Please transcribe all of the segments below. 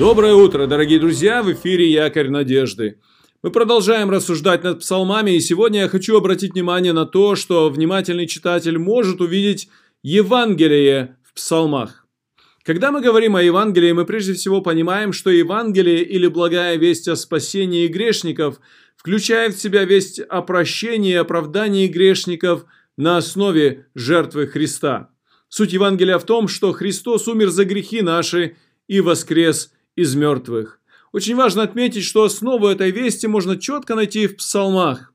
Доброе утро, дорогие друзья! В эфире Якорь Надежды. Мы продолжаем рассуждать над псалмами, и сегодня я хочу обратить внимание на то, что внимательный читатель может увидеть Евангелие в псалмах. Когда мы говорим о Евангелии, мы прежде всего понимаем, что Евангелие или благая весть о спасении грешников включает в себя весть о прощении и оправдании грешников на основе жертвы Христа. Суть Евангелия в том, что Христос умер за грехи наши и воскрес из мертвых. Очень важно отметить, что основу этой вести можно четко найти в псалмах.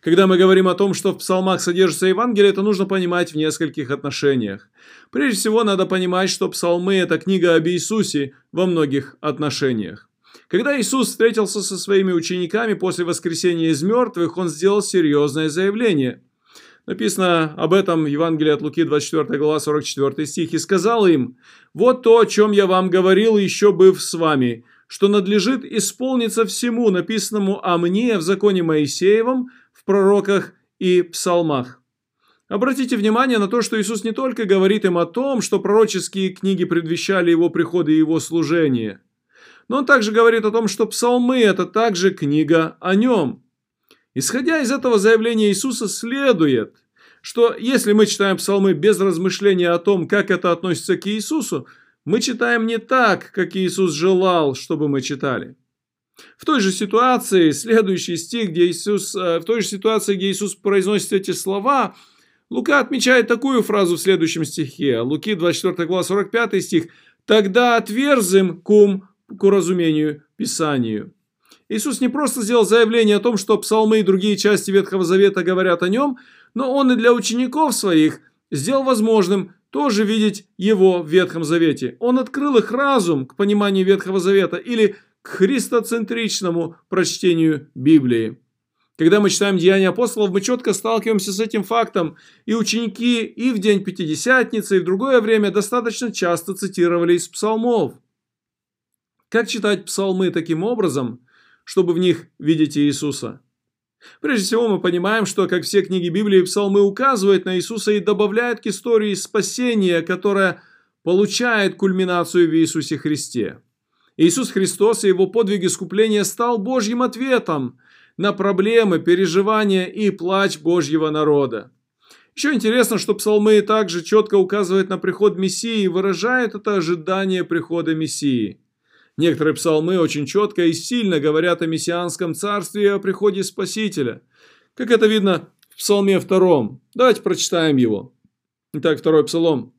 Когда мы говорим о том, что в псалмах содержится Евангелие, это нужно понимать в нескольких отношениях. Прежде всего, надо понимать, что псалмы – это книга об Иисусе во многих отношениях. Когда Иисус встретился со своими учениками после воскресения из мертвых, Он сделал серьезное заявление. Написано об этом в Евангелии от Луки, 24 глава, 44 стих. «И сказал им, вот то, о чем я вам говорил, еще быв с вами, что надлежит исполниться всему, написанному о мне в законе Моисеевом, в пророках и псалмах». Обратите внимание на то, что Иисус не только говорит им о том, что пророческие книги предвещали его прихода и его служение, но он также говорит о том, что псалмы – это также книга о нем – Исходя из этого заявления Иисуса следует, что если мы читаем псалмы без размышления о том, как это относится к Иисусу, мы читаем не так, как Иисус желал, чтобы мы читали. В той же ситуации, следующий стих, где Иисус, э, в той же ситуации, где Иисус произносит эти слова, Лука отмечает такую фразу в следующем стихе. Луки 24 глава 45 стих. «Тогда отверзым кум к уразумению Писанию». Иисус не просто сделал заявление о том, что псалмы и другие части Ветхого Завета говорят о нем, но Он и для учеников своих сделал возможным тоже видеть Его в Ветхом Завете. Он открыл их разум к пониманию Ветхого Завета или к христоцентричному прочтению Библии. Когда мы читаем Деяния апостолов, мы четко сталкиваемся с этим фактом, и ученики и в день Пятидесятницы, и в другое время достаточно часто цитировали из псалмов. Как читать псалмы таким образом, чтобы в них видеть Иисуса. Прежде всего мы понимаем, что, как все книги Библии, псалмы указывают на Иисуса и добавляют к истории спасения, которая получает кульминацию в Иисусе Христе. Иисус Христос и его подвиг искупления стал Божьим ответом на проблемы, переживания и плач Божьего народа. Еще интересно, что псалмы также четко указывают на приход Мессии и выражают это ожидание прихода Мессии. Некоторые псалмы очень четко и сильно говорят о мессианском царстве и о приходе Спасителя. Как это видно в псалме втором. Давайте прочитаем его. Итак, второй псалом.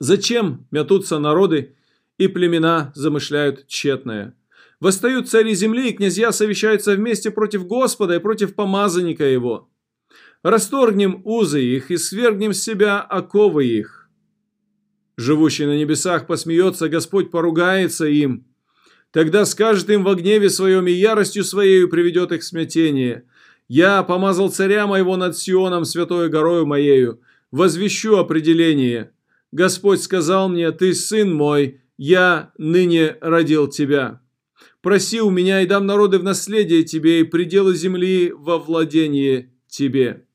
«Зачем мятутся народы, и племена замышляют тщетное? Восстают цари земли, и князья совещаются вместе против Господа и против помазанника его. Расторгнем узы их и свергнем с себя оковы их живущий на небесах, посмеется, Господь поругается им. Тогда скажет им во гневе своем и яростью своей приведет их смятение. Я помазал царя моего над Сионом, святой горою моею. Возвещу определение. Господь сказал мне, ты сын мой, я ныне родил тебя. Проси у меня и дам народы в наследие тебе и пределы земли во владение тебе.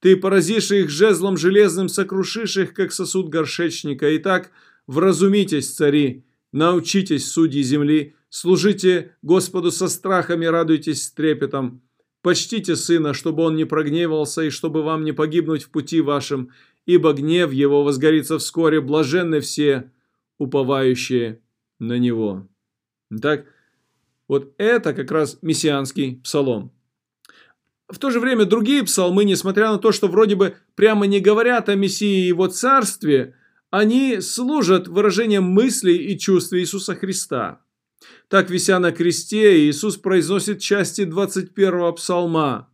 Ты поразишь их жезлом железным, сокрушишь их, как сосуд горшечника. Итак, вразумитесь, цари, научитесь, судьи земли, служите Господу со страхом и радуйтесь с трепетом. Почтите сына, чтобы он не прогневался и чтобы вам не погибнуть в пути вашем, ибо гнев его возгорится вскоре, блаженны все, уповающие на него». Итак, вот это как раз мессианский псалом. В то же время другие псалмы, несмотря на то, что вроде бы прямо не говорят о Мессии и его царстве, они служат выражением мыслей и чувств Иисуса Христа. Так, вися на кресте, Иисус произносит части 21 псалма.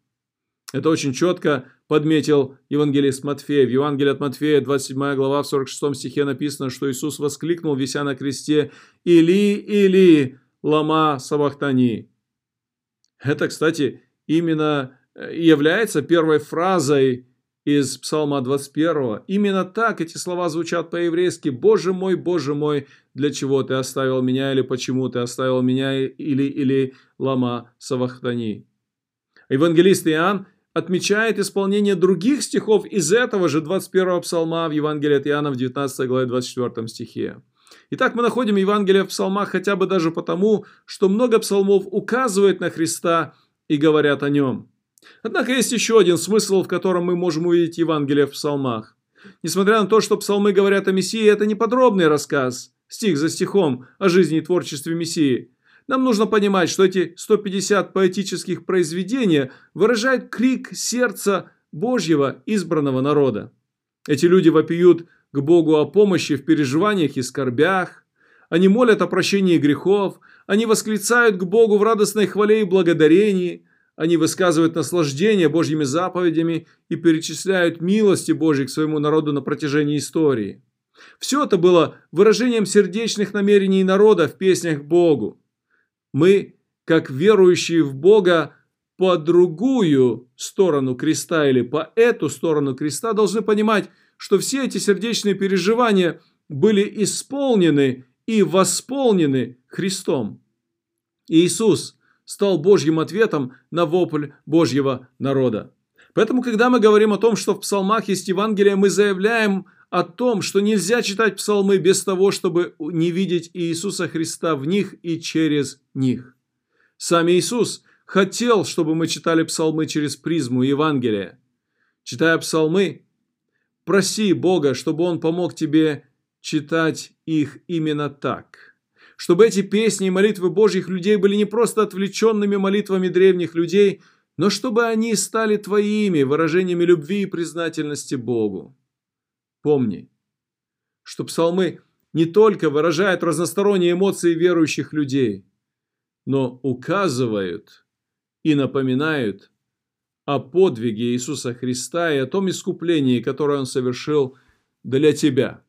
Это очень четко подметил евангелист Матфея. В Евангелии от Матфея, 27 глава, в 46 стихе написано, что Иисус воскликнул, вися на кресте, «Или, или, лама сабахтани». Это, кстати, именно является первой фразой из Псалма 21. Именно так эти слова звучат по-еврейски. «Боже мой, Боже мой, для чего ты оставил меня?» или «Почему ты оставил меня?» или, или «Лама Савахтани». Евангелист Иоанн отмечает исполнение других стихов из этого же 21 псалма в Евангелии от Иоанна в 19 главе 24 стихе. Итак, мы находим Евангелие в псалмах хотя бы даже потому, что много псалмов указывает на Христа и говорят о нем. Однако есть еще один смысл, в котором мы можем увидеть Евангелие в псалмах. Несмотря на то, что псалмы говорят о Мессии, это не подробный рассказ, стих за стихом, о жизни и творчестве Мессии. Нам нужно понимать, что эти 150 поэтических произведений выражают крик сердца Божьего избранного народа. Эти люди вопиют к Богу о помощи в переживаниях и скорбях, они молят о прощении грехов, они восклицают к Богу в радостной хвале и благодарении, они высказывают наслаждение Божьими заповедями и перечисляют милости Божьи к своему народу на протяжении истории. Все это было выражением сердечных намерений народа в песнях Богу. Мы, как верующие в Бога, по другую сторону креста или по эту сторону креста должны понимать, что все эти сердечные переживания были исполнены и восполнены Христом. Иисус стал Божьим ответом на вопль Божьего народа. Поэтому, когда мы говорим о том, что в псалмах есть Евангелие, мы заявляем о том, что нельзя читать псалмы без того, чтобы не видеть Иисуса Христа в них и через них. Сам Иисус хотел, чтобы мы читали псалмы через призму Евангелия. Читая псалмы, проси Бога, чтобы Он помог тебе читать их именно так. Чтобы эти песни и молитвы Божьих людей были не просто отвлеченными молитвами древних людей, но чтобы они стали твоими выражениями любви и признательности Богу. Помни, что псалмы не только выражают разносторонние эмоции верующих людей, но указывают и напоминают о подвиге Иисуса Христа и о том искуплении, которое Он совершил для тебя.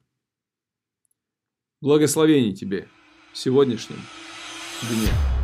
Благословений тебе сегодняшнем дне.